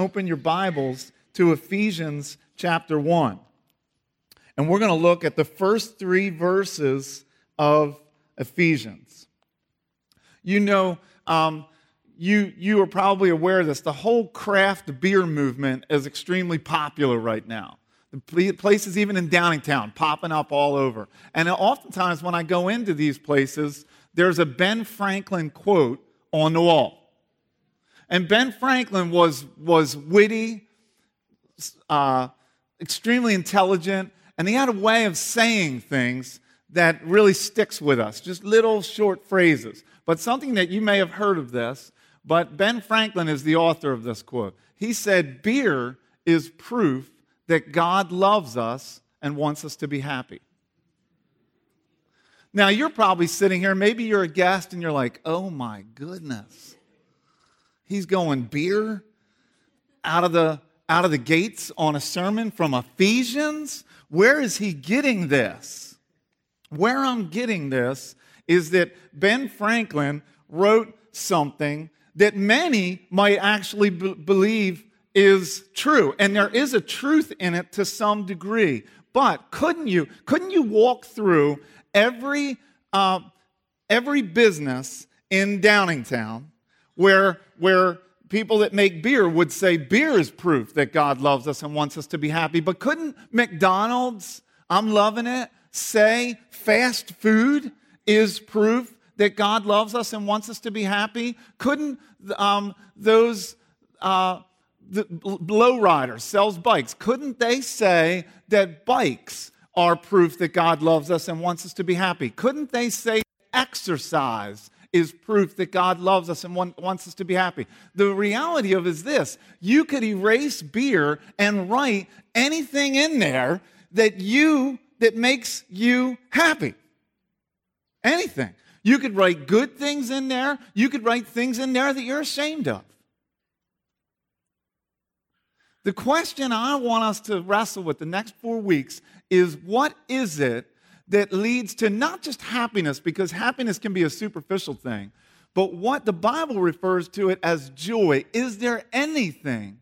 open your Bibles to Ephesians chapter 1. And we're going to look at the first three verses of Ephesians. You know, um, you, you are probably aware of this. The whole craft beer movement is extremely popular right now. The places, even in Downingtown, popping up all over. And oftentimes, when I go into these places, there's a Ben Franklin quote on the wall. And Ben Franklin was, was witty, uh, extremely intelligent, and he had a way of saying things that really sticks with us, just little short phrases. But something that you may have heard of this, but Ben Franklin is the author of this quote. He said, Beer is proof that God loves us and wants us to be happy. Now, you're probably sitting here, maybe you're a guest, and you're like, oh my goodness. He's going beer out of the out of the gates on a sermon from Ephesians. Where is he getting this? Where I'm getting this is that Ben Franklin wrote something that many might actually b- believe is true and there is a truth in it to some degree but couldn't you couldn't you walk through every uh, every business in downingtown where, where people that make beer would say beer is proof that God loves us and wants us to be happy. But couldn't McDonald's, I'm loving it, say fast food is proof that God loves us and wants us to be happy? Couldn't um, those uh, the lowriders sells bikes, couldn't they say that bikes are proof that God loves us and wants us to be happy? Couldn't they say exercise is proof that God loves us and want, wants us to be happy. The reality of is this you could erase beer and write anything in there that you that makes you happy. Anything. You could write good things in there, you could write things in there that you're ashamed of. The question I want us to wrestle with the next four weeks is what is it that leads to not just happiness, because happiness can be a superficial thing, but what the Bible refers to it as joy. Is there anything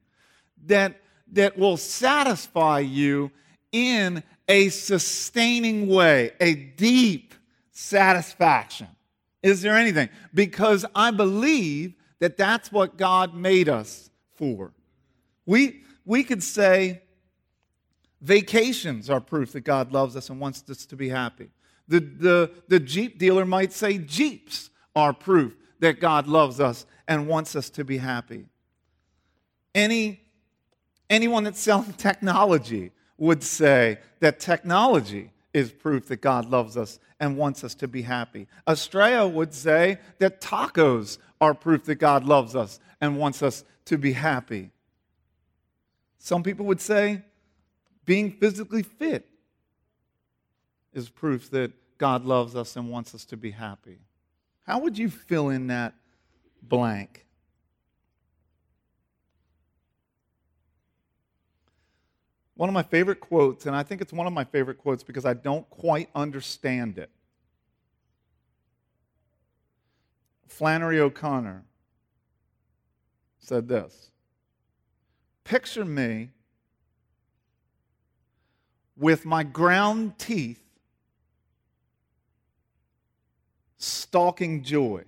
that, that will satisfy you in a sustaining way, a deep satisfaction? Is there anything? Because I believe that that's what God made us for. We, we could say, Vacations are proof that God loves us and wants us to be happy. The, the, the Jeep dealer might say Jeeps are proof that God loves us and wants us to be happy. Any, anyone that's selling technology would say that technology is proof that God loves us and wants us to be happy. Australia would say that tacos are proof that God loves us and wants us to be happy. Some people would say being physically fit is proof that God loves us and wants us to be happy. How would you fill in that blank? One of my favorite quotes, and I think it's one of my favorite quotes because I don't quite understand it. Flannery O'Connor said this Picture me with my ground teeth stalking joy.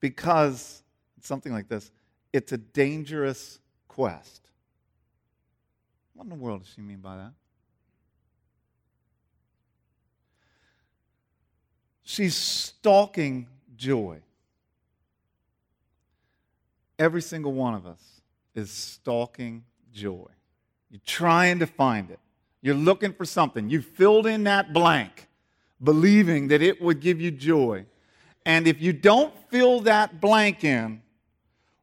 Because something like this it's a dangerous quest. What in the world does she mean by that? She's stalking joy. Every single one of us is stalking joy. You're trying to find it. You're looking for something. You filled in that blank, believing that it would give you joy. And if you don't fill that blank in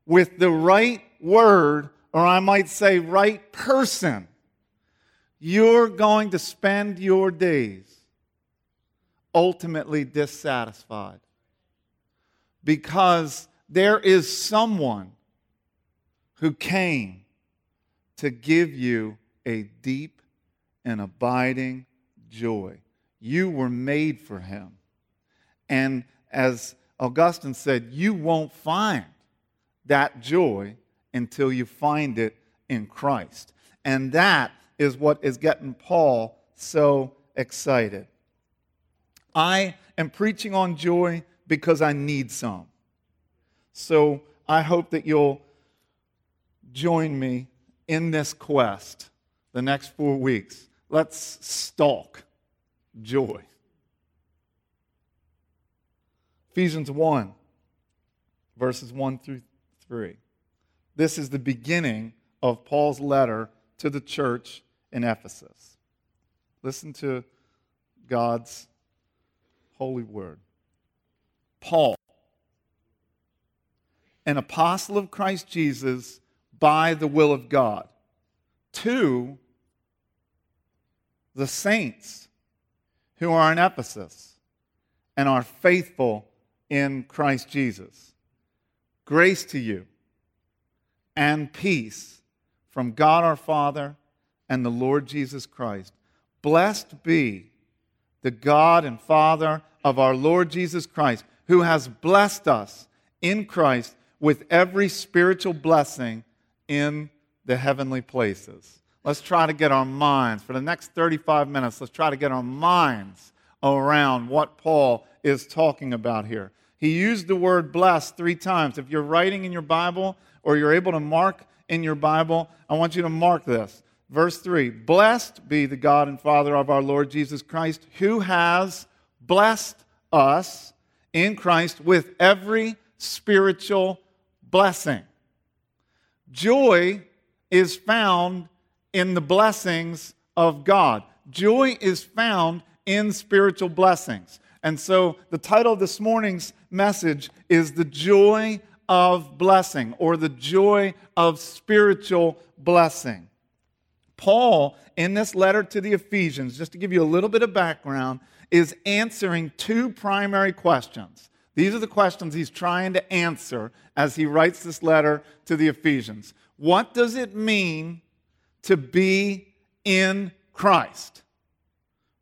with the right word, or I might say, right person, you're going to spend your days ultimately dissatisfied. Because there is someone who came to give you a deep and abiding joy. You were made for him. And as Augustine said, you won't find that joy until you find it in Christ. And that is what is getting Paul so excited. I am preaching on joy because I need some. So I hope that you'll join me in this quest the next four weeks. Let's stalk joy. Ephesians 1, verses 1 through 3. This is the beginning of Paul's letter to the church in Ephesus. Listen to God's holy word. Paul, an apostle of Christ Jesus by the will of God, to the saints who are in Ephesus and are faithful in Christ Jesus. Grace to you and peace from God our Father and the Lord Jesus Christ. Blessed be the God and Father of our Lord Jesus Christ, who has blessed us in Christ with every spiritual blessing in the heavenly places. Let's try to get our minds, for the next 35 minutes, let's try to get our minds around what Paul is talking about here. He used the word blessed three times. If you're writing in your Bible or you're able to mark in your Bible, I want you to mark this. Verse 3 Blessed be the God and Father of our Lord Jesus Christ, who has blessed us in Christ with every spiritual blessing. Joy is found in the blessings of God. Joy is found in spiritual blessings. And so the title of this morning's message is The Joy of Blessing or the Joy of Spiritual Blessing. Paul, in this letter to the Ephesians, just to give you a little bit of background, is answering two primary questions. These are the questions he's trying to answer as he writes this letter to the Ephesians. What does it mean to be in Christ?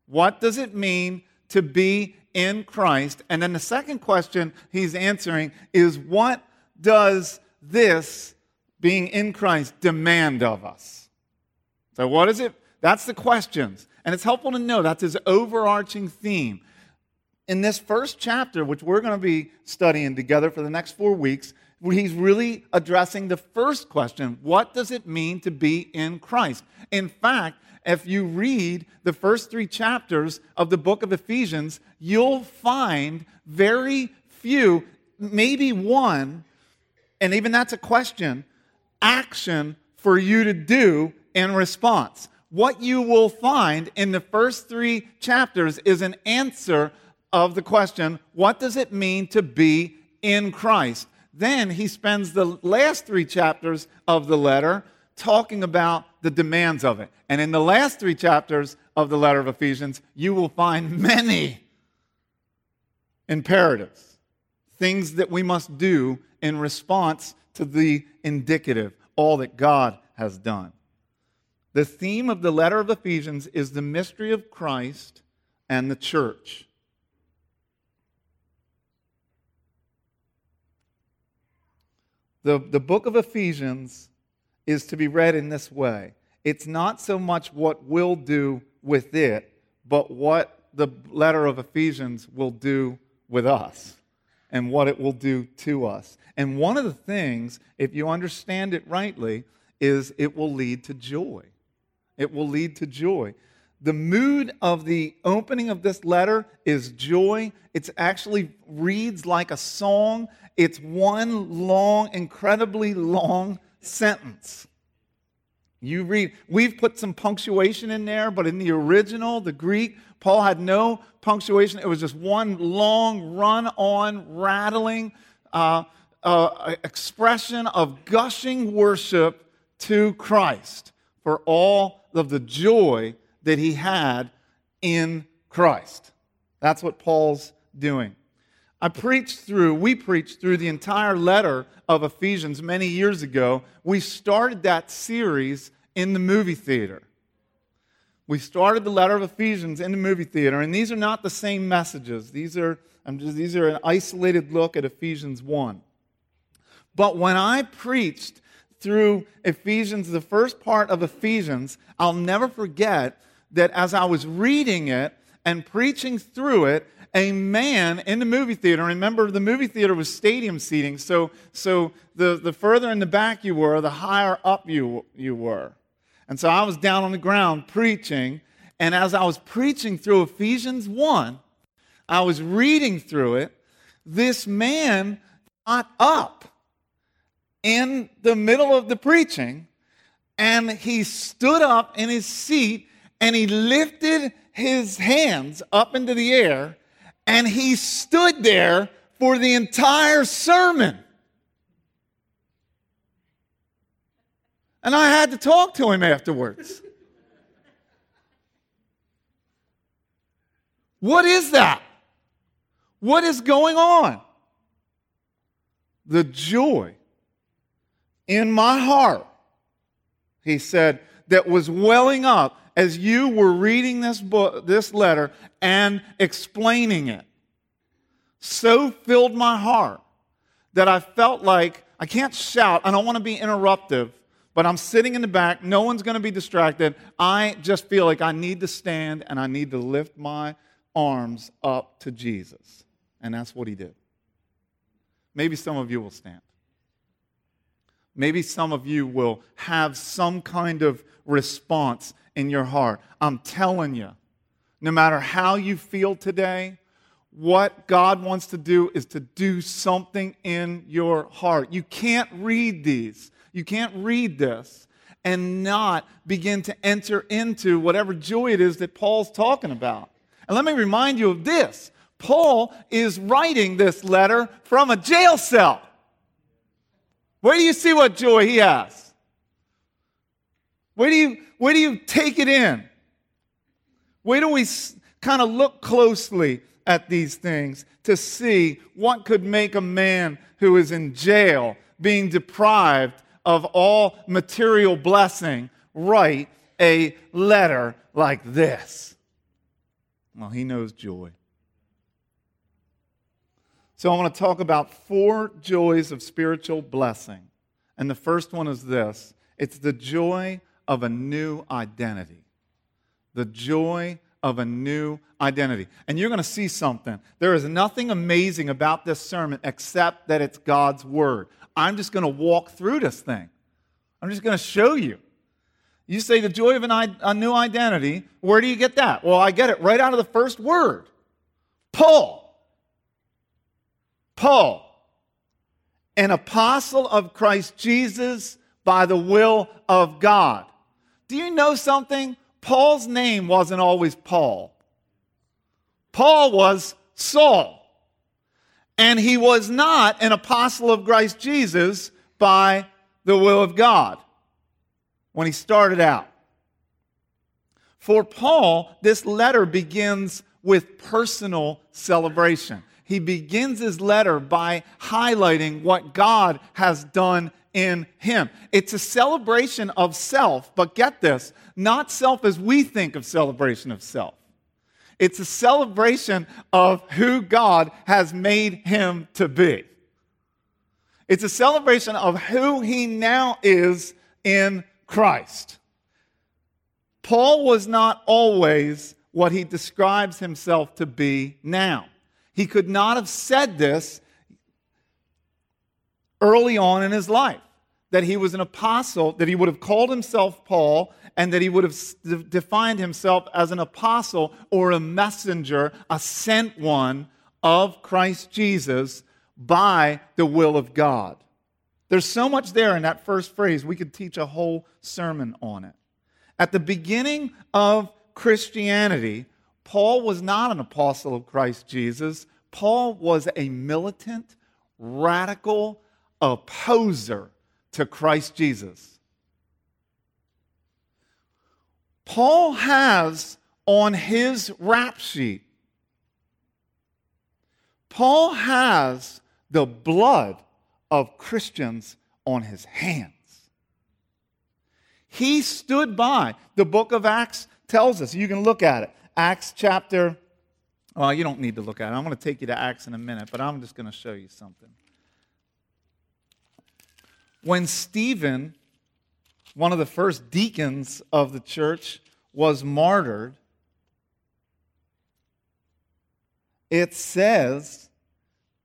What does it mean to be in Christ? And then the second question he's answering is what does this being in Christ demand of us? So, what is it? That's the questions. And it's helpful to know that's his overarching theme. In this first chapter, which we're going to be studying together for the next four weeks, he's really addressing the first question what does it mean to be in Christ? In fact, if you read the first three chapters of the book of Ephesians, you'll find very few, maybe one, and even that's a question, action for you to do in response. What you will find in the first three chapters is an answer of the question what does it mean to be in Christ? Then he spends the last three chapters of the letter talking about the demands of it. And in the last three chapters of the letter of Ephesians, you will find many imperatives, things that we must do in response to the indicative, all that God has done. The theme of the letter of Ephesians is the mystery of Christ and the church. The, the book of Ephesians is to be read in this way it's not so much what we'll do with it, but what the letter of Ephesians will do with us and what it will do to us. And one of the things, if you understand it rightly, is it will lead to joy. It will lead to joy. The mood of the opening of this letter is joy. It actually reads like a song. It's one long, incredibly long sentence. You read, we've put some punctuation in there, but in the original, the Greek, Paul had no punctuation. It was just one long, run on, rattling uh, uh, expression of gushing worship to Christ for all of the joy that he had in Christ. That's what Paul's doing. I preached through, we preached through the entire letter of Ephesians many years ago. We started that series in the movie theater. We started the letter of Ephesians in the movie theater, and these are not the same messages. These are, just, these are an isolated look at Ephesians 1. But when I preached through Ephesians, the first part of Ephesians, I'll never forget that as I was reading it and preaching through it, a man in the movie theater, remember the movie theater was stadium seating, so, so the, the further in the back you were, the higher up you, you were. And so I was down on the ground preaching, and as I was preaching through Ephesians 1, I was reading through it, this man got up in the middle of the preaching and he stood up in his seat and he lifted his hands up into the air and he stood there for the entire sermon. And I had to talk to him afterwards. What is that? What is going on? The joy in my heart, he said, that was welling up as you were reading this book, this letter, and explaining it, so filled my heart that I felt like I can't shout. I don't want to be interruptive, but I'm sitting in the back. No one's going to be distracted. I just feel like I need to stand and I need to lift my arms up to Jesus. And that's what he did. Maybe some of you will stand. Maybe some of you will have some kind of response in your heart. I'm telling you, no matter how you feel today, what God wants to do is to do something in your heart. You can't read these, you can't read this and not begin to enter into whatever joy it is that Paul's talking about. And let me remind you of this Paul is writing this letter from a jail cell. Where do you see what joy he has? Where do you, where do you take it in? Where do we kind of look closely at these things to see what could make a man who is in jail, being deprived of all material blessing, write a letter like this? Well, he knows joy. So I want to talk about four joys of spiritual blessing. And the first one is this it's the joy of a new identity. The joy of a new identity. And you're going to see something. There is nothing amazing about this sermon except that it's God's word. I'm just going to walk through this thing. I'm just going to show you. You say the joy of an, a new identity. Where do you get that? Well, I get it right out of the first word Paul. Paul, an apostle of Christ Jesus by the will of God. Do you know something? Paul's name wasn't always Paul. Paul was Saul. And he was not an apostle of Christ Jesus by the will of God when he started out. For Paul, this letter begins with personal celebration he begins his letter by highlighting what God has done in him. It's a celebration of self, but get this, not self as we think of celebration of self. It's a celebration of who God has made him to be. It's a celebration of who he now is in Christ. Paul was not always what he describes himself to be now. He could not have said this early on in his life that he was an apostle, that he would have called himself Paul, and that he would have defined himself as an apostle or a messenger, a sent one of Christ Jesus by the will of God. There's so much there in that first phrase, we could teach a whole sermon on it. At the beginning of Christianity, Paul was not an apostle of Christ Jesus. Paul was a militant, radical opposer to Christ Jesus. Paul has on his rap sheet, Paul has the blood of Christians on his hands. He stood by. The book of Acts tells us, you can look at it. Acts chapter, well, you don't need to look at it. I'm going to take you to Acts in a minute, but I'm just going to show you something. When Stephen, one of the first deacons of the church, was martyred, it says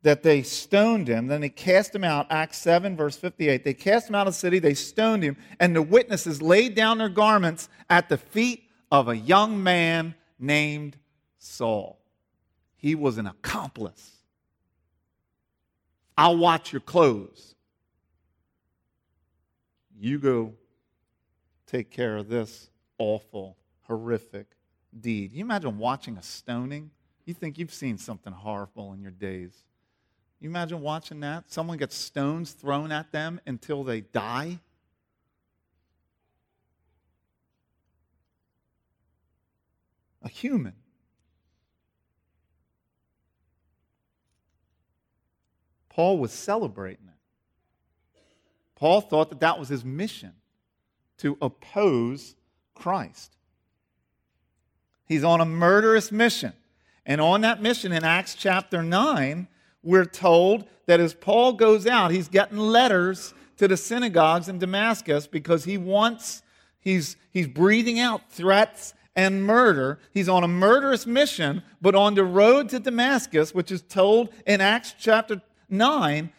that they stoned him. Then they cast him out. Acts 7, verse 58. They cast him out of the city, they stoned him, and the witnesses laid down their garments at the feet of a young man named Saul. He was an accomplice. I'll watch your clothes. You go take care of this awful, horrific deed. You imagine watching a stoning? You think you've seen something horrible in your days. You imagine watching that? Someone gets stones thrown at them until they die? A human. Paul was celebrating it. Paul thought that that was his mission to oppose Christ. He's on a murderous mission. And on that mission in Acts chapter 9, we're told that as Paul goes out, he's getting letters to the synagogues in Damascus because he wants, he's, he's breathing out threats and murder. He's on a murderous mission, but on the road to Damascus, which is told in Acts chapter 9,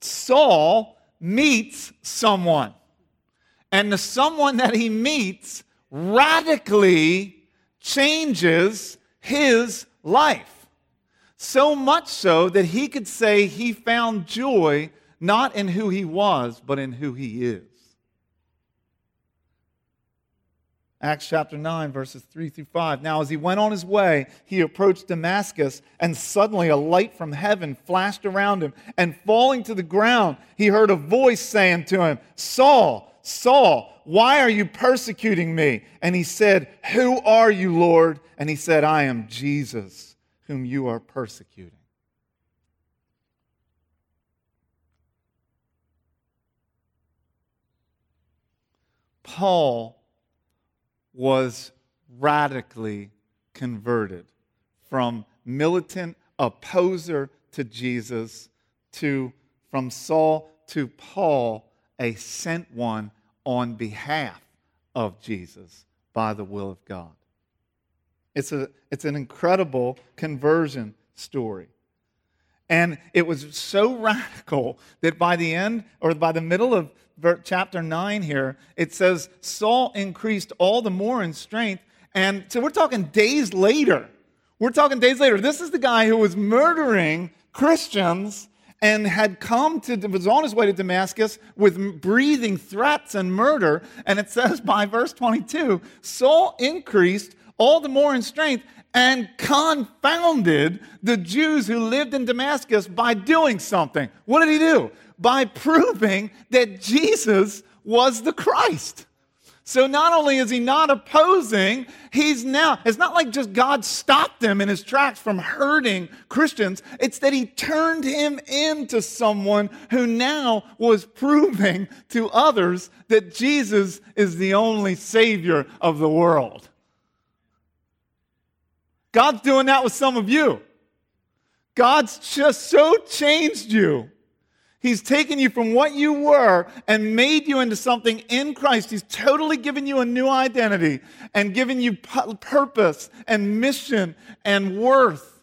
Saul meets someone. And the someone that he meets radically changes his life. So much so that he could say he found joy not in who he was, but in who he is. Acts chapter 9, verses 3 through 5. Now, as he went on his way, he approached Damascus, and suddenly a light from heaven flashed around him. And falling to the ground, he heard a voice saying to him, Saul, Saul, why are you persecuting me? And he said, Who are you, Lord? And he said, I am Jesus, whom you are persecuting. Paul was radically converted from militant opposer to Jesus to from Saul to Paul, a sent one on behalf of Jesus by the will of God. It's, a, it's an incredible conversion story. And it was so radical that by the end or by the middle of chapter 9 here, it says Saul increased all the more in strength. And so we're talking days later. We're talking days later. This is the guy who was murdering Christians and had come to, was on his way to Damascus with breathing threats and murder. And it says by verse 22 Saul increased all the more in strength and confounded the Jews who lived in Damascus by doing something. What did he do? By proving that Jesus was the Christ. So not only is he not opposing, he's now, it's not like just God stopped him in his tracks from hurting Christians. It's that he turned him into someone who now was proving to others that Jesus is the only Savior of the world. God's doing that with some of you. God's just so changed you. He's taken you from what you were and made you into something in Christ. He's totally given you a new identity and given you purpose and mission and worth.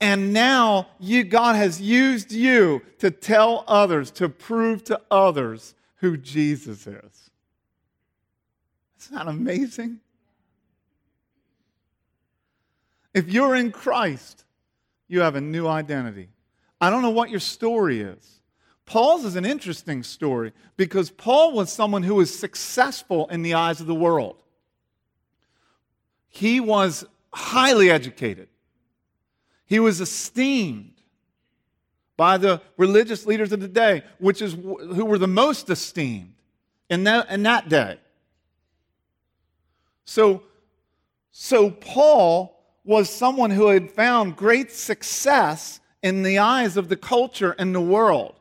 And now you, God has used you to tell others, to prove to others who Jesus is. Isn't that amazing? If you're in Christ, you have a new identity. I don't know what your story is. Paul's is an interesting story because Paul was someone who was successful in the eyes of the world. He was highly educated, he was esteemed by the religious leaders of the day, which is who were the most esteemed in that, in that day. So, so Paul was someone who had found great success in the eyes of the culture and the world.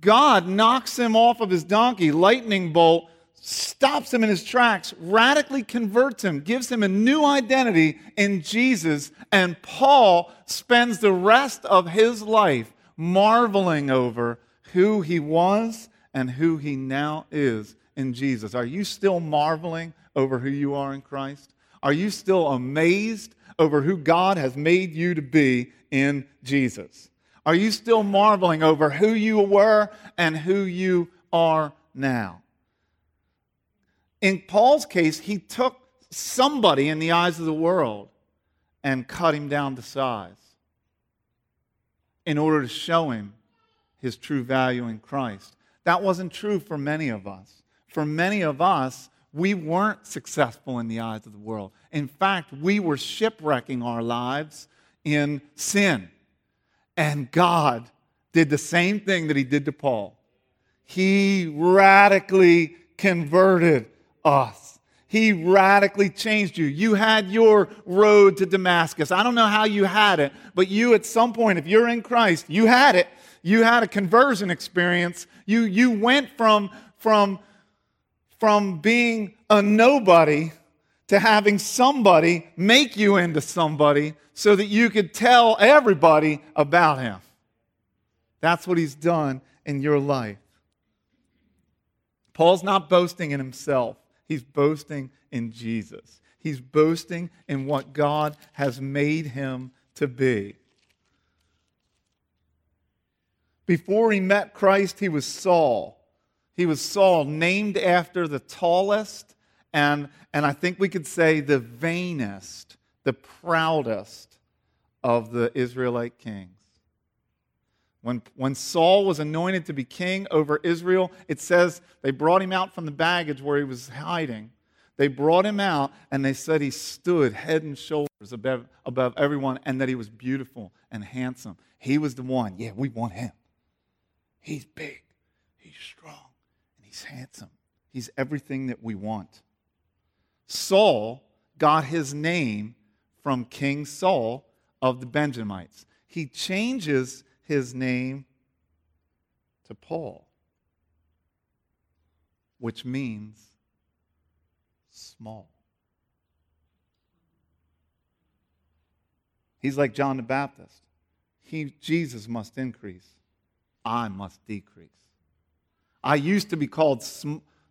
God knocks him off of his donkey, lightning bolt, stops him in his tracks, radically converts him, gives him a new identity in Jesus, and Paul spends the rest of his life marveling over who he was and who he now is in Jesus? Are you still marveling over who you are in Christ? Are you still amazed over who God has made you to be in Jesus? Are you still marveling over who you were and who you are now? In Paul's case, he took somebody in the eyes of the world and cut him down to size in order to show him his true value in Christ. That wasn't true for many of us. For many of us, we weren't successful in the eyes of the world. In fact, we were shipwrecking our lives in sin. And God did the same thing that He did to Paul. He radically converted us. He radically changed you. You had your road to Damascus. I don't know how you had it, but you at some point, if you're in Christ, you had it. You had a conversion experience. You, you went from, from, from being a nobody to having somebody make you into somebody so that you could tell everybody about him. That's what he's done in your life. Paul's not boasting in himself. He's boasting in Jesus. He's boasting in what God has made him to be. Before he met Christ, he was Saul. He was Saul, named after the tallest and, and I think we could say the vainest, the proudest of the Israelite kings. When, when Saul was anointed to be king over Israel, it says they brought him out from the baggage where he was hiding. They brought him out and they said he stood head and shoulders above, above everyone and that he was beautiful and handsome. He was the one. Yeah, we want him. He's big, he's strong, he's handsome. He's everything that we want. Saul got his name from King Saul of the Benjamites. He changes his name to Paul, which means small. He's like John the Baptist. He, Jesus must increase, I must decrease. I used to be called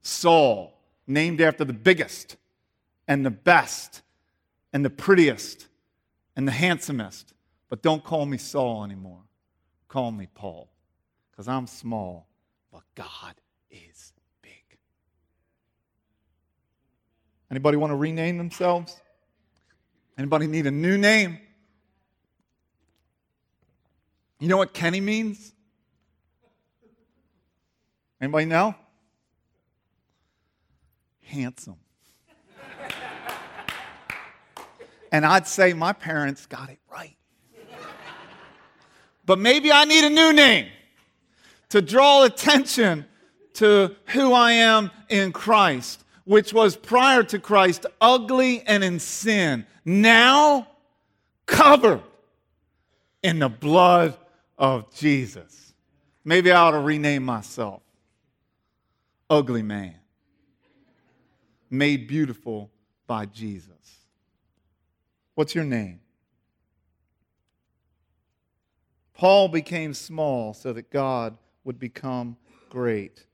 Saul, named after the biggest and the best and the prettiest and the handsomest. But don't call me Saul anymore. Call me Paul because I'm small, but God is big. Anybody want to rename themselves? Anybody need a new name? You know what Kenny means? Anybody know? Handsome. and I'd say my parents got it right but maybe I need a new name to draw attention to who I am in Christ, which was prior to Christ ugly and in sin, now covered in the blood of Jesus. Maybe I ought to rename myself Ugly Man, made beautiful by Jesus. What's your name? Paul became small so that God would become great.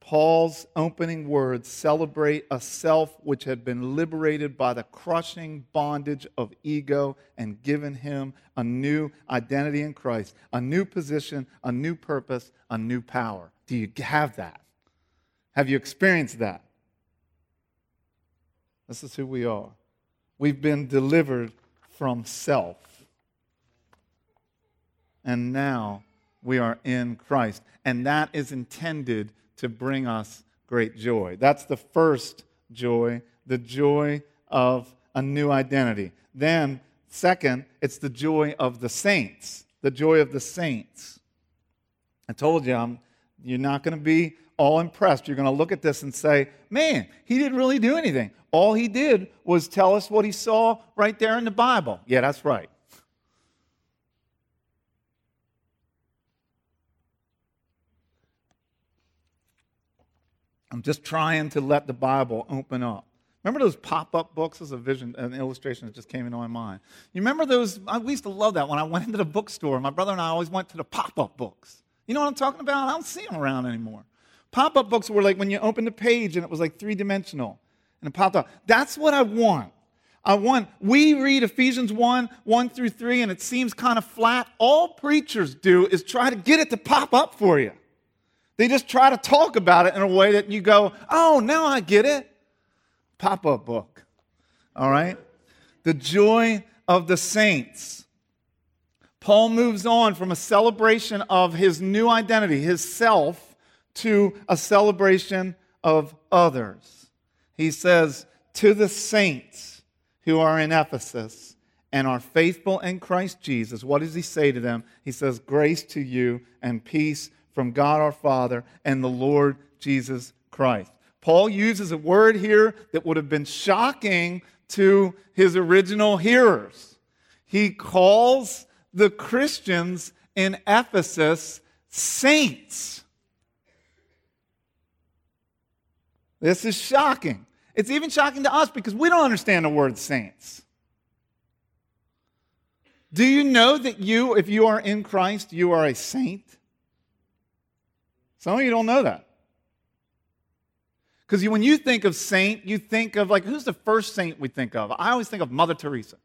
Paul's opening words celebrate a self which had been liberated by the crushing bondage of ego and given him a new identity in Christ, a new position, a new purpose, a new power. Do you have that? Have you experienced that? This is who we are. We've been delivered from self and now we are in Christ. And that is intended to bring us great joy. That's the first joy, the joy of a new identity. Then, second, it's the joy of the saints, the joy of the saints. I told you, I'm, you're not going to be all impressed. You're going to look at this and say, man, he didn't really do anything. All he did was tell us what he saw right there in the Bible. Yeah, that's right. I'm just trying to let the Bible open up. Remember those pop-up books? As a vision, an illustration that just came into my mind. You remember those? We used to love that when I went into the bookstore. My brother and I always went to the pop-up books. You know what I'm talking about? I don't see them around anymore. Pop up books were like when you opened a page and it was like three dimensional and it popped up. That's what I want. I want, we read Ephesians 1 1 through 3, and it seems kind of flat. All preachers do is try to get it to pop up for you. They just try to talk about it in a way that you go, oh, now I get it. Pop up book. All right? The joy of the saints. Paul moves on from a celebration of his new identity, his self, to a celebration of others. He says, To the saints who are in Ephesus and are faithful in Christ Jesus, what does he say to them? He says, Grace to you and peace from God our Father and the Lord Jesus Christ. Paul uses a word here that would have been shocking to his original hearers. He calls the Christians in Ephesus saints. This is shocking. It's even shocking to us because we don't understand the word saints. Do you know that you, if you are in Christ, you are a saint? Some of you don't know that. Because when you think of saint, you think of like, who's the first saint we think of? I always think of Mother Teresa.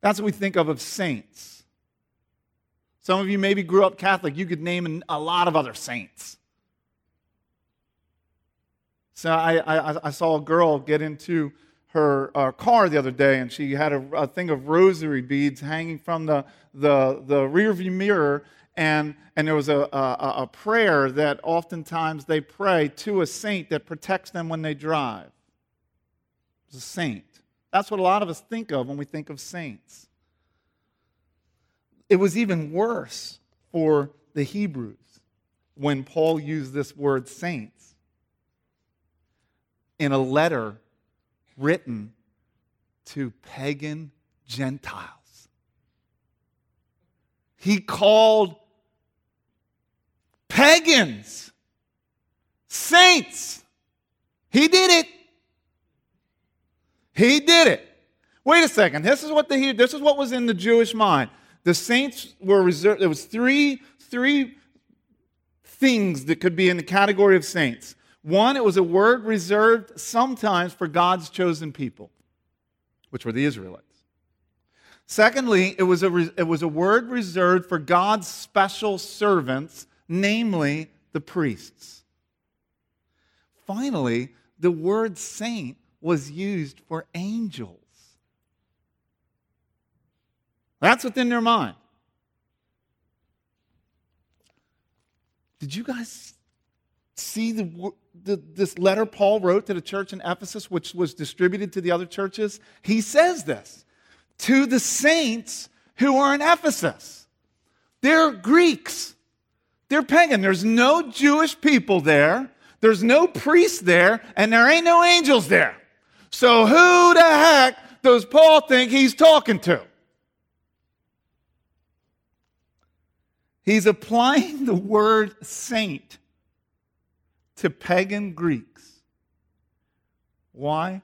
That's what we think of of saints. Some of you maybe grew up Catholic. You could name a lot of other saints. So I, I, I saw a girl get into her uh, car the other day, and she had a, a, thing of rosary beads hanging from the, the, the rearview mirror, and, and there was a, a, a prayer that oftentimes they pray to a saint that protects them when they drive. It's a saint. That's what a lot of us think of when we think of saints. It was even worse for the Hebrews when Paul used this word saints in a letter written to pagan Gentiles. He called pagans saints. He did it. He did it. Wait a second. This is what the this is what was in the Jewish mind. The saints were reserved. There was three three things that could be in the category of saints. One, it was a word reserved sometimes for God's chosen people, which were the Israelites. Secondly, it was a, it was a word reserved for God's special servants, namely the priests. Finally, the word saint was used for angels. That's what's in their mind. Did you guys see the, the, this letter Paul wrote to the church in Ephesus, which was distributed to the other churches? He says this to the saints who are in Ephesus. They're Greeks, they're pagan. There's no Jewish people there, there's no priests there, and there ain't no angels there. So who the heck does Paul think he's talking to? He's applying the word saint to pagan Greeks. Why?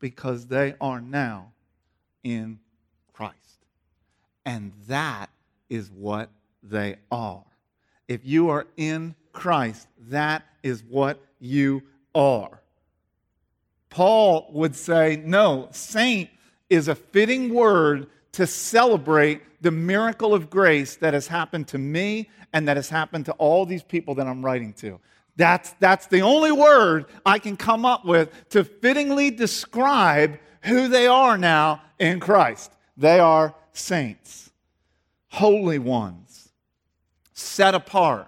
Because they are now in Christ. And that is what they are. If you are in Christ, that is what you are. Paul would say, no, saint is a fitting word to celebrate the miracle of grace that has happened to me and that has happened to all these people that I'm writing to. That's, that's the only word I can come up with to fittingly describe who they are now in Christ. They are saints, holy ones, set apart,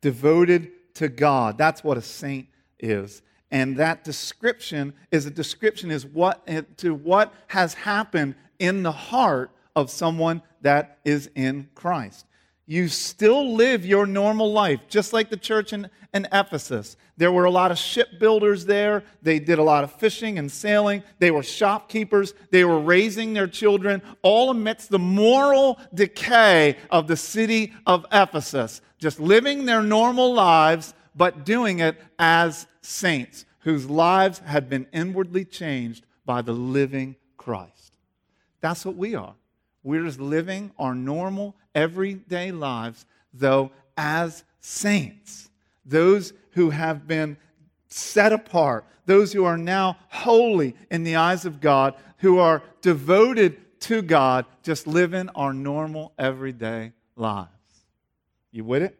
devoted to God. That's what a saint is. And that description is a description is what to what has happened in the heart of someone that is in Christ. You still live your normal life, just like the church in, in Ephesus. There were a lot of shipbuilders there. They did a lot of fishing and sailing. They were shopkeepers. They were raising their children, all amidst the moral decay of the city of Ephesus. Just living their normal lives, but doing it as saints whose lives had been inwardly changed by the living Christ. That's what we are. We're just living our normal, everyday lives though, as saints, those who have been set apart, those who are now holy in the eyes of God, who are devoted to God, just living our normal, everyday lives. You with it?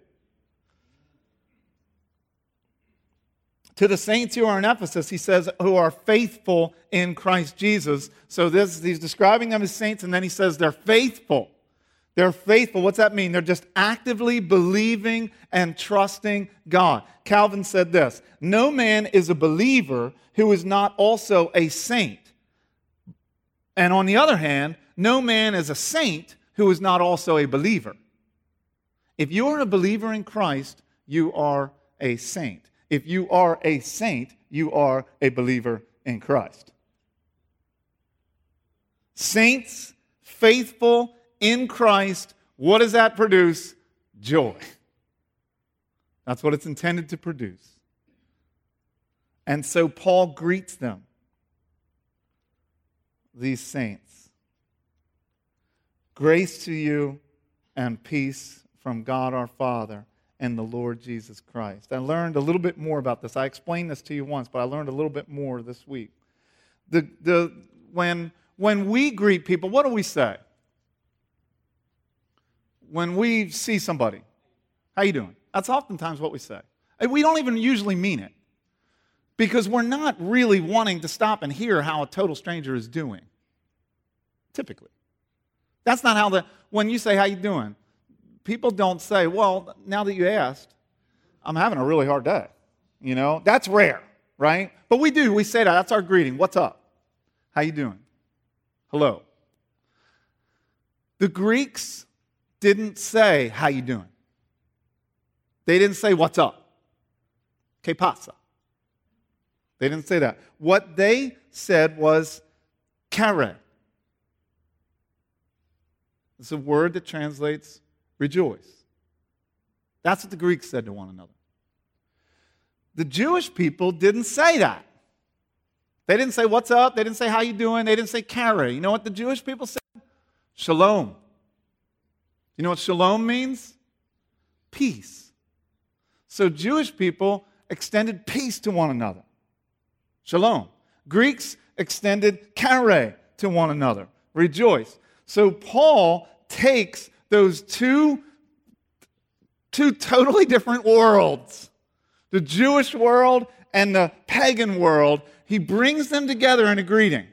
To the saints who are in Ephesus, he says, who are faithful in Christ Jesus. So this, he's describing them as saints, and then he says they're faithful. They're faithful. What's that mean? They're just actively believing and trusting God. Calvin said this No man is a believer who is not also a saint. And on the other hand, no man is a saint who is not also a believer. If you are a believer in Christ, you are a saint. If you are a saint, you are a believer in Christ. Saints, faithful in Christ, what does that produce? Joy. That's what it's intended to produce. And so Paul greets them, these saints. Grace to you and peace from God our Father and the Lord Jesus Christ. I learned a little bit more about this. I explained this to you once, but I learned a little bit more this week. The, the, when, when we greet people, what do we say? When we see somebody, how you doing? That's oftentimes what we say. We don't even usually mean it because we're not really wanting to stop and hear how a total stranger is doing. Typically. That's not how the, when you say, how you doing? people don't say, well, now that you asked, I'm having a really hard day. You know, that's rare, right? But we do. We say that. That's our greeting. What's up? How you doing? Hello. The Greeks didn't say, how you doing? They didn't say, what's up? Que pasa? They didn't say that. What they said was, kare. It's a word that translates rejoice. That's what the Greeks said to one another. The Jewish people didn't say that. They didn't say, What's up? They didn't say, How you doing? They didn't say, Kare. You know what the Jewish people said? Shalom. You know what shalom means? Peace. So Jewish people extended peace to one another. Shalom. Greeks extended kare to one another. Rejoice. So Paul takes those two, two totally different worlds the Jewish world and the pagan world. He brings them together in a greeting.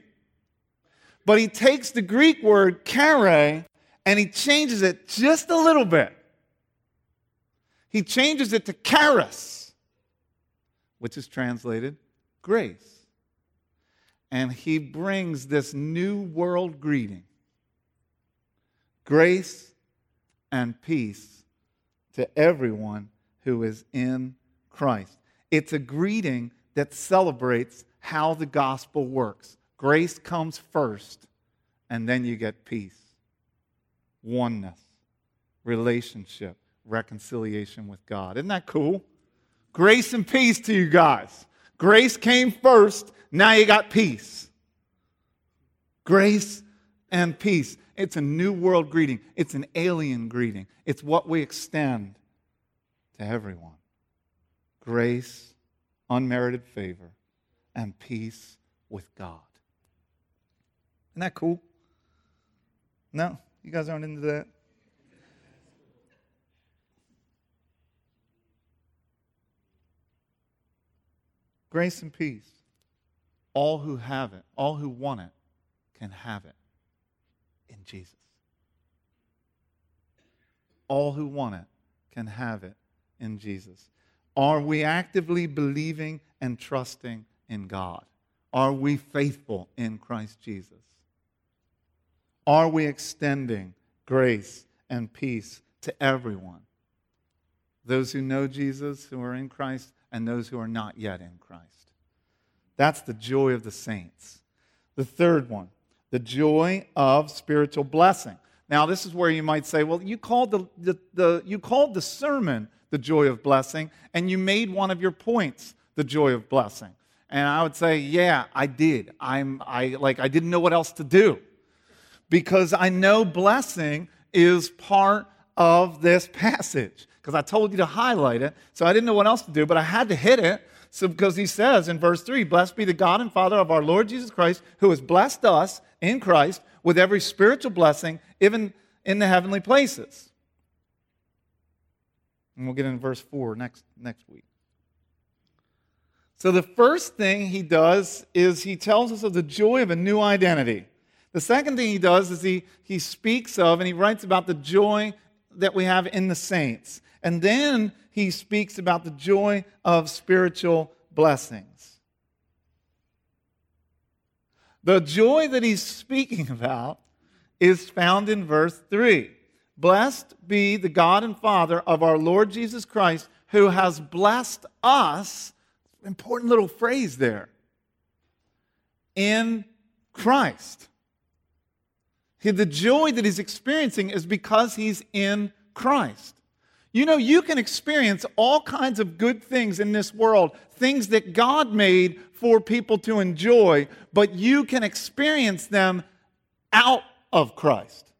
But he takes the Greek word kare and he changes it just a little bit. He changes it to charis, which is translated grace. And he brings this new world greeting grace and peace to everyone who is in Christ. It's a greeting that celebrates how the gospel works. Grace comes first, and then you get peace, oneness, relationship, reconciliation with God. Isn't that cool? Grace and peace to you guys. Grace came first, now you got peace. Grace and peace. It's a new world greeting, it's an alien greeting. It's what we extend to everyone grace, unmerited favor, and peace with God. Isn't that cool? No? You guys aren't into that? Grace and peace. All who have it, all who want it, can have it in Jesus. All who want it can have it in Jesus. Are we actively believing and trusting in God? Are we faithful in Christ Jesus? Are we extending grace and peace to everyone? Those who know Jesus, who are in Christ, and those who are not yet in Christ. That's the joy of the saints. The third one the joy of spiritual blessing. Now, this is where you might say, well, you called the, the, the, you called the sermon the joy of blessing, and you made one of your points the joy of blessing. And I would say, yeah, I did. I'm, I, like, I didn't know what else to do. Because I know blessing is part of this passage because I told you to highlight it. So I didn't know what else to do, but I had to hit it. So because he says in verse 3, Blessed be the God and Father of our Lord Jesus Christ, who has blessed us in Christ with every spiritual blessing, even in the heavenly places. And we'll get into verse 4 next, next week. So the first thing he does is he tells us of the joy of a new identity. The second thing he does is he, he speaks of and he writes about the joy that we have in the saints. And then he speaks about the joy of spiritual blessings. The joy that he's speaking about is found in verse 3. Blessed be the God and Father of our Lord Jesus Christ, who has blessed us. Important little phrase there. In Christ. The joy that he's experiencing is because he's in Christ. You know, you can experience all kinds of good things in this world, things that God made for people to enjoy, but you can experience them out of Christ.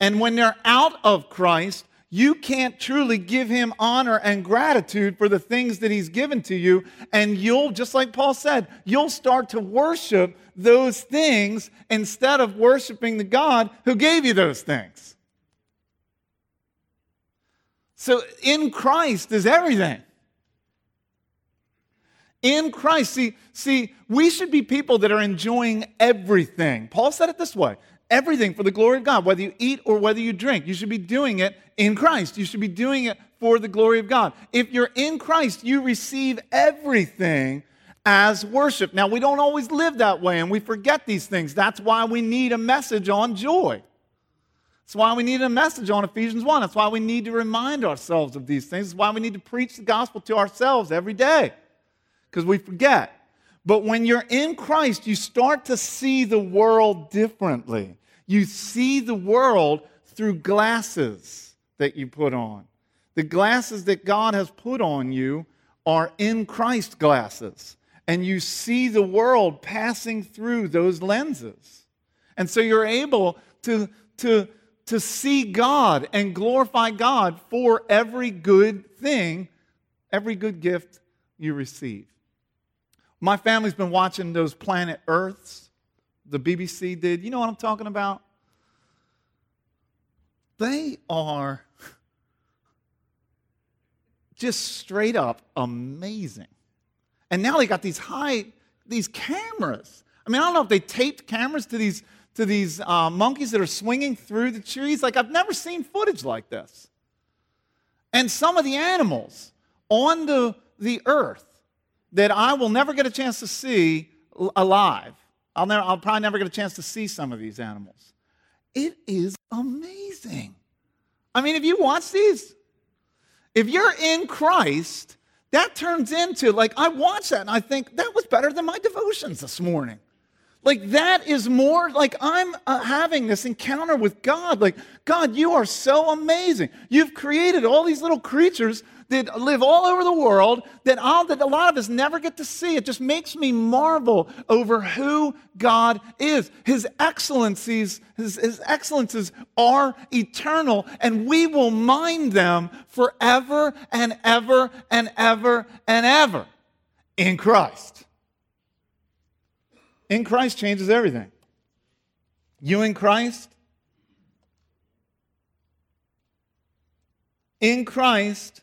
And when they're out of Christ, you can't truly give him honor and gratitude for the things that he's given to you. And you'll, just like Paul said, you'll start to worship those things instead of worshiping the God who gave you those things. So in Christ is everything. In Christ. See, see, we should be people that are enjoying everything. Paul said it this way everything for the glory of God, whether you eat or whether you drink. You should be doing it in Christ. You should be doing it for the glory of God. If you're in Christ, you receive everything as worship. Now, we don't always live that way and we forget these things. That's why we need a message on joy. That's why we need a message on Ephesians 1. That's why we need to remind ourselves of these things. That's why we need to preach the gospel to ourselves every day, because we forget. But when you're in Christ, you start to see the world differently. You see the world through glasses that you put on. The glasses that God has put on you are in Christ glasses. And you see the world passing through those lenses. And so you're able to, to to see God and glorify God for every good thing, every good gift you receive. My family's been watching those Planet Earths, the BBC did. You know what I'm talking about? They are just straight up amazing. And now they got these high, these cameras. I mean, I don't know if they taped cameras to these to these uh, monkeys that are swinging through the trees. Like, I've never seen footage like this. And some of the animals on the, the earth that I will never get a chance to see alive. I'll, never, I'll probably never get a chance to see some of these animals. It is amazing. I mean, if you watch these, if you're in Christ, that turns into like, I watch that and I think that was better than my devotions this morning. Like, that is more like I'm uh, having this encounter with God. Like, God, you are so amazing. You've created all these little creatures that live all over the world that, I'll, that a lot of us never get to see. It just makes me marvel over who God is. His excellencies, his, his excellences are eternal, and we will mind them forever and ever and ever and ever in Christ in Christ changes everything. You in Christ, in Christ,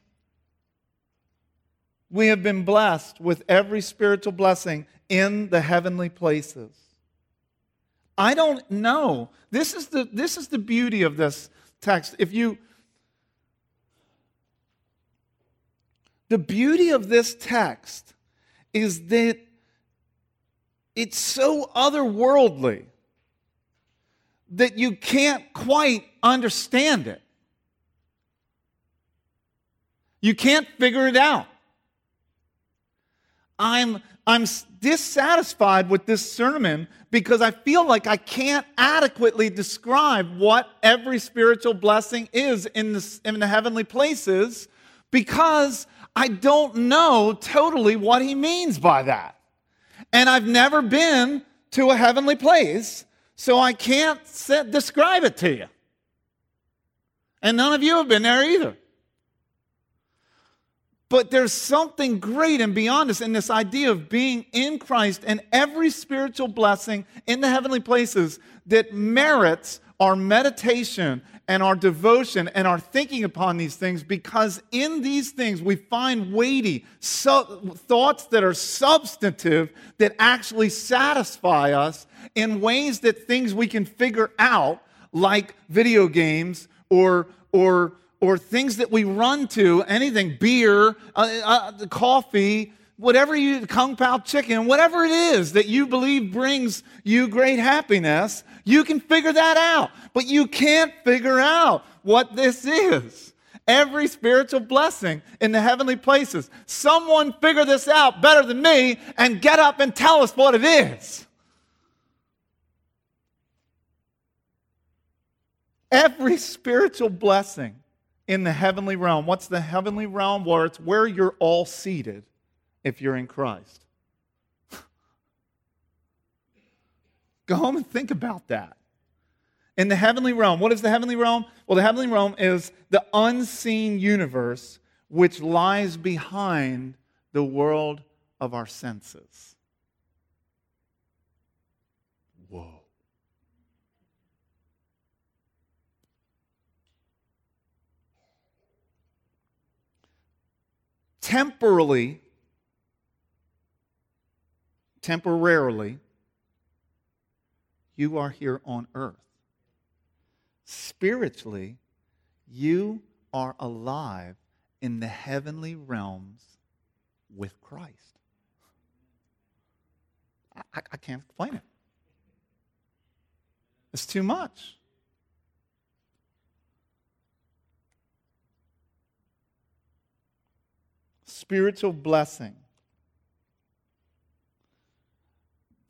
we have been blessed with every spiritual blessing in the heavenly places. I don't know. This is the, this is the beauty of this text. If you, the beauty of this text is that it's so otherworldly that you can't quite understand it. You can't figure it out. I'm, I'm dissatisfied with this sermon because I feel like I can't adequately describe what every spiritual blessing is in the, in the heavenly places because I don't know totally what he means by that. And I've never been to a heavenly place, so I can't set, describe it to you. And none of you have been there either. But there's something great and beyond us in this idea of being in Christ and every spiritual blessing in the heavenly places that merits our meditation and our devotion and our thinking upon these things because in these things we find weighty thoughts that are substantive that actually satisfy us in ways that things we can figure out like video games or or or things that we run to, anything, beer, uh, uh, coffee, whatever you, kung pao chicken, whatever it is that you believe brings you great happiness, you can figure that out. But you can't figure out what this is. Every spiritual blessing in the heavenly places. Someone figure this out better than me and get up and tell us what it is. Every spiritual blessing in the heavenly realm. What's the heavenly realm? Where it's where you're all seated if you're in Christ. Go home and think about that. In the heavenly realm, what is the heavenly realm? Well, the heavenly realm is the unseen universe which lies behind the world of our senses. Whoa. temporarily, temporarily, you are here on earth. Spiritually, you are alive in the heavenly realms with Christ. I, I, can't explain it. It's too much. spiritual blessing.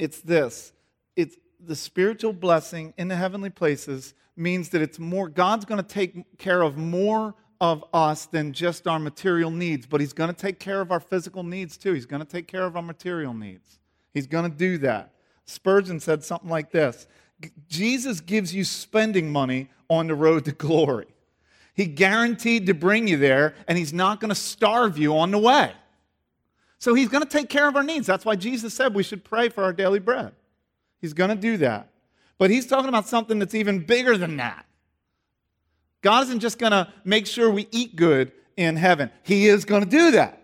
It's this it's the spiritual blessing in the heavenly places means that it's more, God's going to take care of more of us than just our material needs, but He's going to take care of our physical needs too. He's going to take care of our material needs. He's going to do that. Spurgeon said something like this Jesus gives you spending money on the road to glory. He guaranteed to bring you there, and He's not going to starve you on the way. So He's going to take care of our needs. That's why Jesus said we should pray for our daily bread. He's going to do that. But He's talking about something that's even bigger than that. God isn't just going to make sure we eat good in heaven, He is going to do that.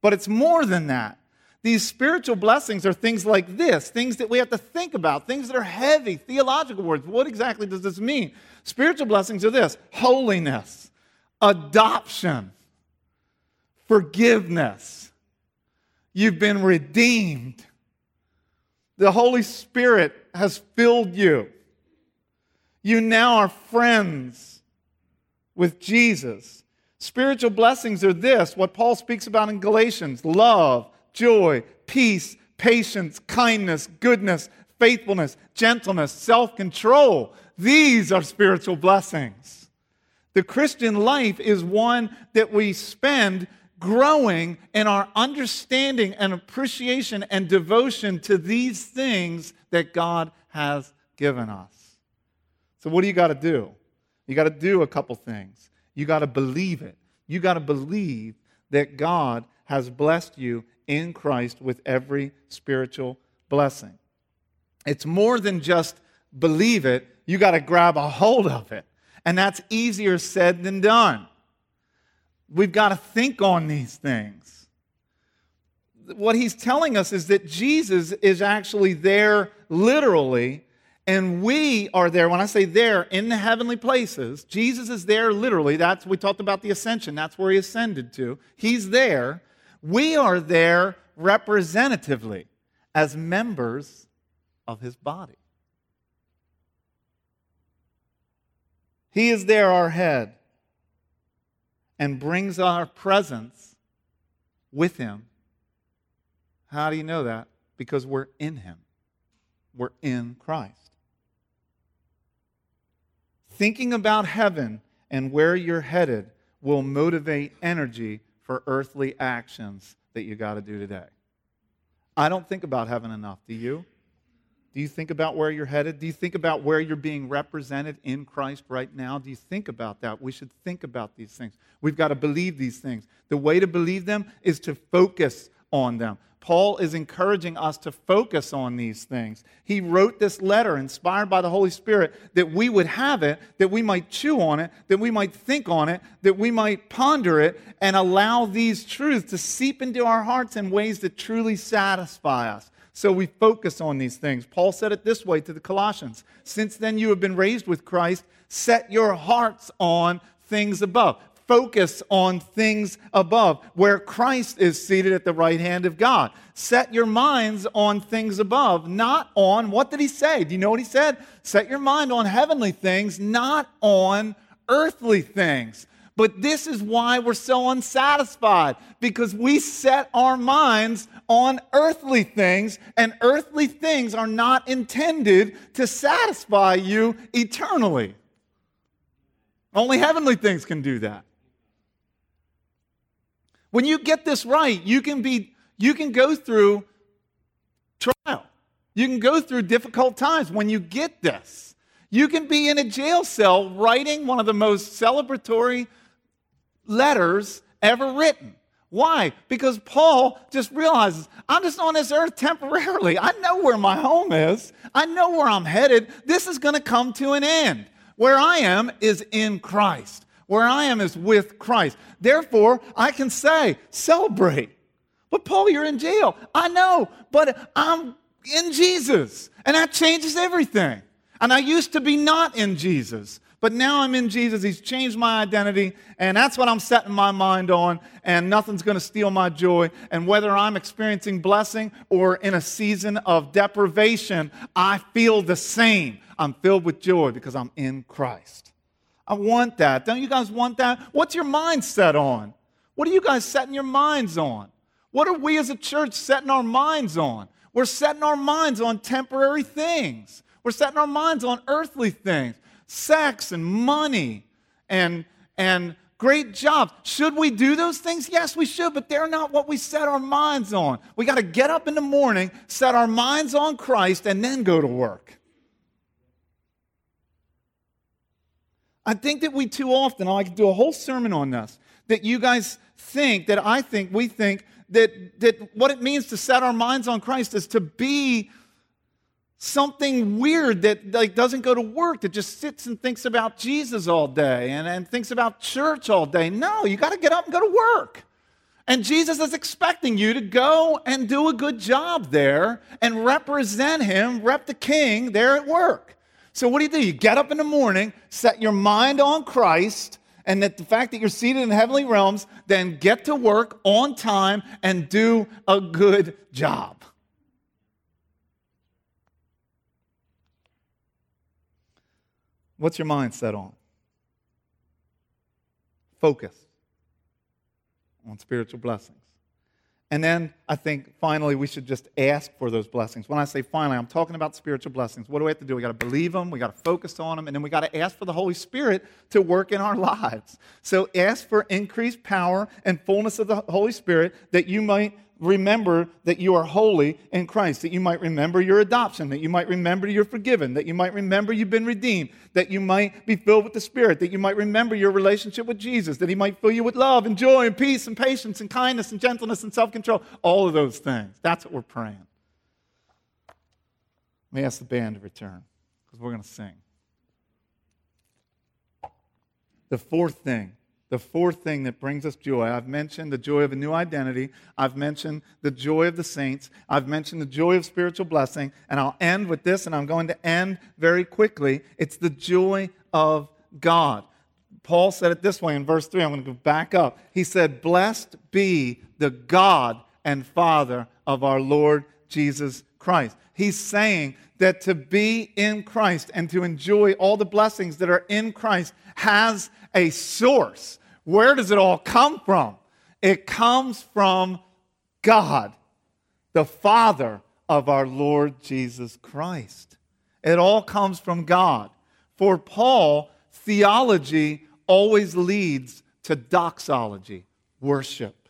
But it's more than that. These spiritual blessings are things like this, things that we have to think about, things that are heavy, theological words. What exactly does this mean? Spiritual blessings are this holiness, adoption, forgiveness. You've been redeemed. The Holy Spirit has filled you. You now are friends with Jesus. Spiritual blessings are this what Paul speaks about in Galatians love, joy, peace, patience, kindness, goodness, faithfulness, gentleness, self control. These are spiritual blessings. The Christian life is one that we spend growing in our understanding and appreciation and devotion to these things that God has given us. So, what do you got to do? You got to do a couple things. You got to believe it. You got to believe that God has blessed you in Christ with every spiritual blessing. It's more than just believe it, you got to grab a hold of it. And that's easier said than done. We've got to think on these things. What he's telling us is that Jesus is actually there literally, and we are there. When I say there, in the heavenly places, Jesus is there literally. That's we talked about the ascension. That's where he ascended to. He's there. We are there representatively as members of his body. He is there, our head, and brings our presence with him. How do you know that? Because we're in him, we're in Christ. Thinking about heaven and where you're headed will motivate energy for earthly actions that you got to do today. I don't think about heaven enough. Do you? Do you think about where you're headed? Do you think about where you're being represented in Christ right now? Do you think about that? We should think about these things. We've got to believe these things. The way to believe them is to focus on them. Paul is encouraging us to focus on these things. He wrote this letter inspired by the Holy Spirit that we would have it, that we might chew on it, that we might think on it, that we might ponder it, and allow these truths to seep into our hearts in ways that truly satisfy us. So we focus on these things. Paul said it this way to the Colossians Since then you have been raised with Christ, set your hearts on things above focus on things above, where Christ is seated at the right hand of God. Set your minds on things above, not on, what did he say? Do you know what he said? Set your mind on heavenly things, not on earthly things. But this is why we're so unsatisfied, because we set our minds on earthly things, and earthly things are not intended to satisfy you eternally. Only heavenly things can do that. When you get this right, you can be you can go through trial. You can go through difficult times when you get this. You can be in a jail cell writing one of the most celebratory letters ever written. Why? Because Paul just realizes, I'm just on this earth temporarily. I know where my home is, I know where I'm headed. This is going to come to an end. Where I am is in Christ. Where I am is with Christ. Therefore, I can say, celebrate. But Paul, you're in jail. I know, but I'm in Jesus. And that changes everything. And I used to be not in Jesus. But now I'm in Jesus. He's changed my identity, and that's what I'm setting my mind on, and nothing's going to steal my joy. And whether I'm experiencing blessing or in a season of deprivation, I feel the same. I'm filled with joy because I'm in Christ. I want that. Don't you guys want that? What's your mind set on? What are you guys setting your minds on? What are we as a church setting our minds on? We're setting our minds on temporary things. We're setting our minds on earthly things, sex and money and, and great jobs. Should we do those things? Yes, we should, but they're not what we set our minds on. We got to get up in the morning, set our minds on Christ, and then go to work. I think that we too often, I could do a whole sermon on this, that you guys think, that I think, we think that, that what it means to set our minds on Christ is to be something weird that like doesn't go to work that just sits and thinks about jesus all day and, and thinks about church all day no you got to get up and go to work and jesus is expecting you to go and do a good job there and represent him rep the king there at work so, what do you do? You get up in the morning, set your mind on Christ, and that the fact that you're seated in heavenly realms, then get to work on time and do a good job. What's your mind set on? Focus on spiritual blessings. And then I think finally we should just ask for those blessings. When I say finally, I'm talking about spiritual blessings. What do we have to do? We got to believe them, we got to focus on them, and then we got to ask for the Holy Spirit to work in our lives. So ask for increased power and fullness of the Holy Spirit that you might remember that you are holy in Christ, that you might remember your adoption, that you might remember you're forgiven, that you might remember you've been redeemed, that you might be filled with the Spirit, that you might remember your relationship with Jesus, that He might fill you with love and joy and peace and patience and kindness and gentleness and self control. All of those things. That's what we're praying. Let me ask the band to return because we're going to sing. The fourth thing the fourth thing that brings us joy. I've mentioned the joy of a new identity. I've mentioned the joy of the saints. I've mentioned the joy of spiritual blessing. And I'll end with this, and I'm going to end very quickly. It's the joy of God. Paul said it this way in verse 3. I'm going to go back up. He said, Blessed be the God and Father of our Lord Jesus Christ. He's saying that to be in Christ and to enjoy all the blessings that are in Christ has a source. Where does it all come from? It comes from God, the Father of our Lord Jesus Christ. It all comes from God. For Paul, theology always leads to doxology, worship.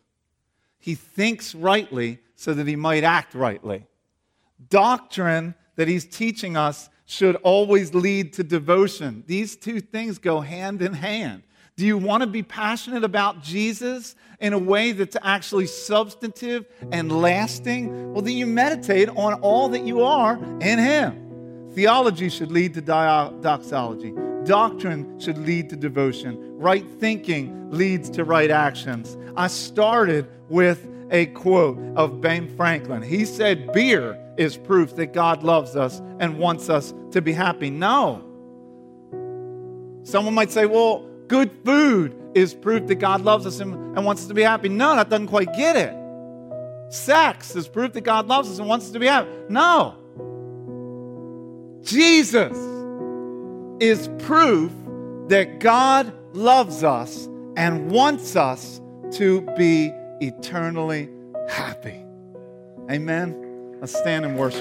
He thinks rightly so that he might act rightly. Doctrine that he's teaching us should always lead to devotion. These two things go hand in hand. Do you want to be passionate about Jesus in a way that's actually substantive and lasting? Well, then you meditate on all that you are in Him. Theology should lead to doxology. Doctrine should lead to devotion. Right thinking leads to right actions. I started with a quote of Ben Franklin. He said, Beer is proof that God loves us and wants us to be happy. No. Someone might say, well, good food is proof that God loves us and, and wants us to be happy. No, that doesn't quite get it. Sex is proof that God loves us and wants us to be happy. No. Jesus is proof that God loves us and wants us to be eternally happy. Amen. Let's stand and worship.